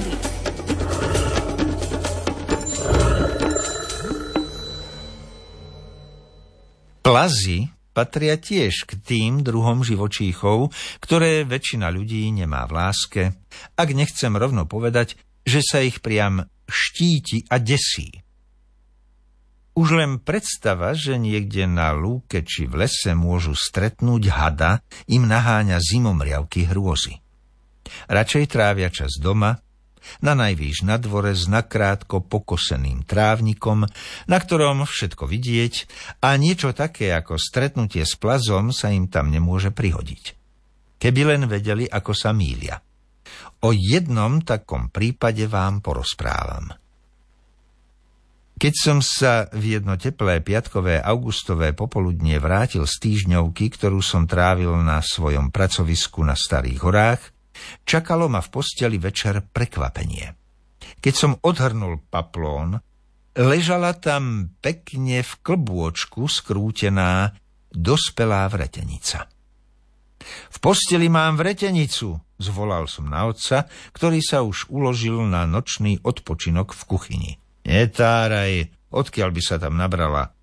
prírody. Plazy patria tiež k tým druhom živočíchov, ktoré väčšina ľudí nemá v láske, ak nechcem rovno povedať, že sa ich priam štíti a desí. Už len predstava, že niekde na lúke či v lese môžu stretnúť hada, im naháňa zimomriavky hrôzy. Radšej trávia čas doma, na najvýš na dvore s nakrátko pokoseným trávnikom, na ktorom všetko vidieť a niečo také ako stretnutie s plazom sa im tam nemôže prihodiť. Keby len vedeli, ako sa mília. O jednom takom prípade vám porozprávam. Keď som sa v jedno teplé piatkové augustové popoludnie vrátil z týždňovky, ktorú som trávil na svojom pracovisku na Starých horách, čakalo ma v posteli večer prekvapenie. Keď som odhrnul paplón, ležala tam pekne v klbôčku skrútená dospelá vretenica. V posteli mám vretenicu, zvolal som na otca, ktorý sa už uložil na nočný odpočinok v kuchyni. Netáraj, odkiaľ by sa tam nabrala.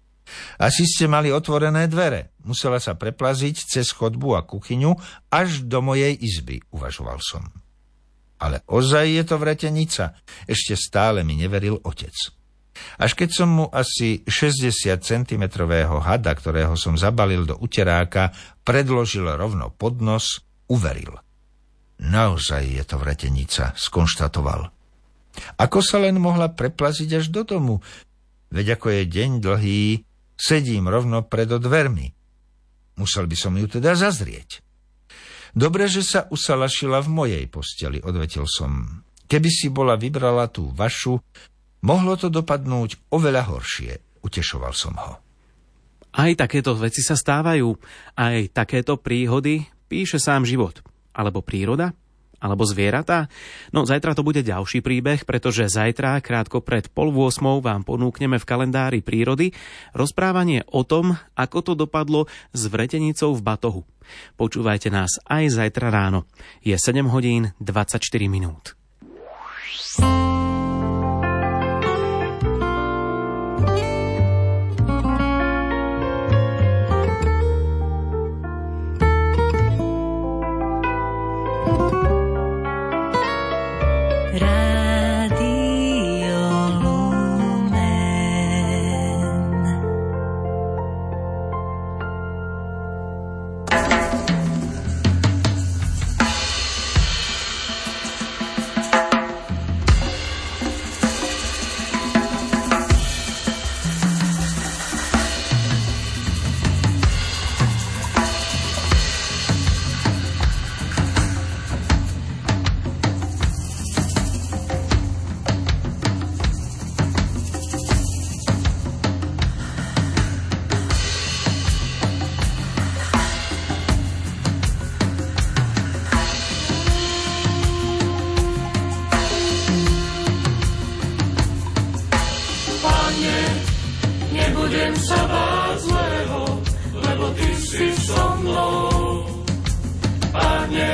Asi ste mali otvorené dvere. Musela sa preplaziť cez chodbu a kuchyňu až do mojej izby, uvažoval som. Ale ozaj je to vretenica. Ešte stále mi neveril otec. Až keď som mu asi 60 cm hada, ktorého som zabalil do uteráka, predložil rovno pod nos, uveril. Naozaj je to vretenica, skonštatoval. Ako sa len mohla preplaziť až do domu? Veď ako je deň dlhý, sedím rovno pred dvermi. Musel by som ju teda zazrieť. Dobre, že sa usalašila v mojej posteli, odvetil som. Keby si bola vybrala tú vašu, mohlo to dopadnúť oveľa horšie, utešoval som ho. Aj takéto veci sa stávajú, aj takéto príhody píše sám život. Alebo príroda, alebo zvieratá? No zajtra to bude ďalší príbeh, pretože zajtra, krátko pred pol 8 vám ponúkneme v kalendári prírody rozprávanie o tom, ako to dopadlo s vretenicou v batohu. Počúvajte nás aj zajtra ráno. Je 7 hodín 24 minút. Nebudem sa báť zlého, lebo ty si so mnou. Pane,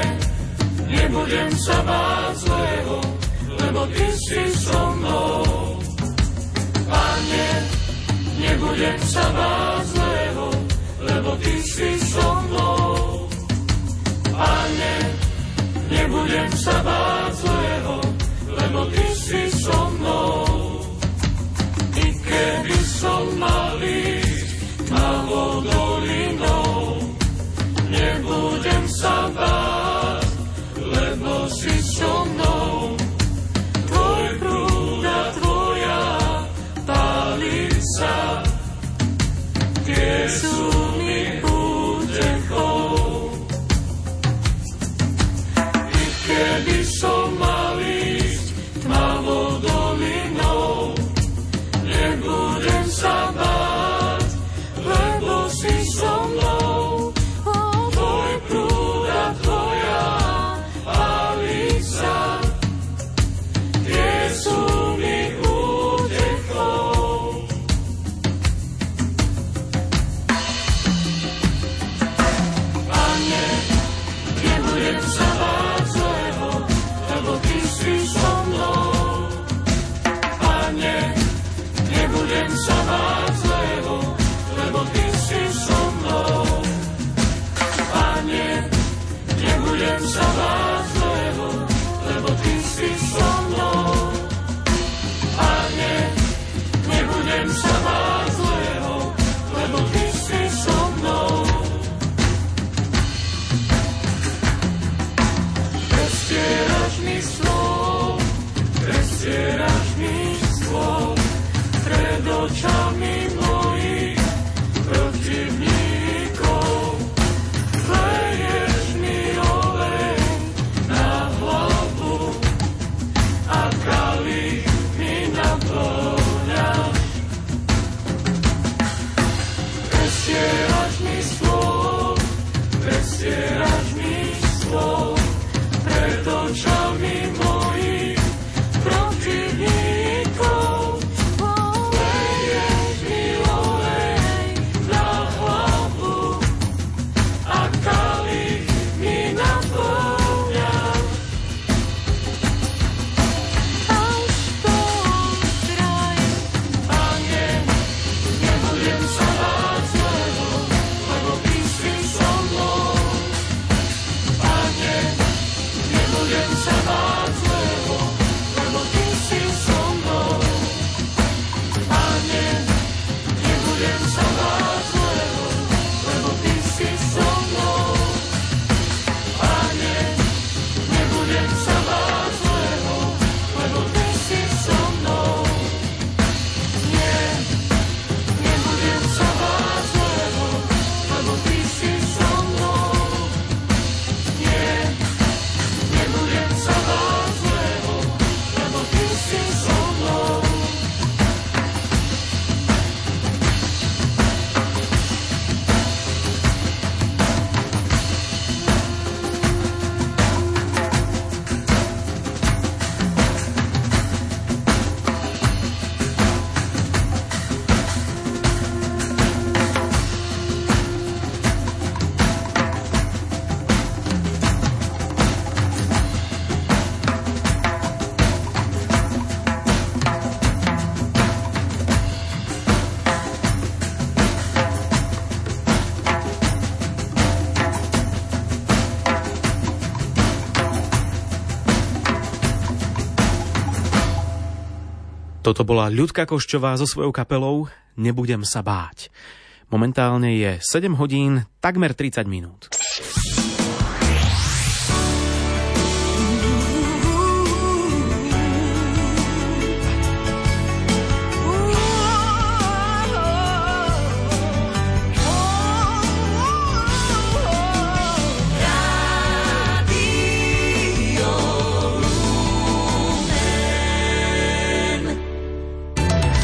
nebudem sa báť zlého, lebo ty si so mnou. Pane, nebudem sa báť zlého, lebo ty si so mnou. Pane, nebudem sa báť zlého, lebo ty si so mnou. I keby som mal Jesus. show me more. friends have Toto bola Ľudka Koščová so svojou kapelou Nebudem sa báť. Momentálne je 7 hodín, takmer 30 minút.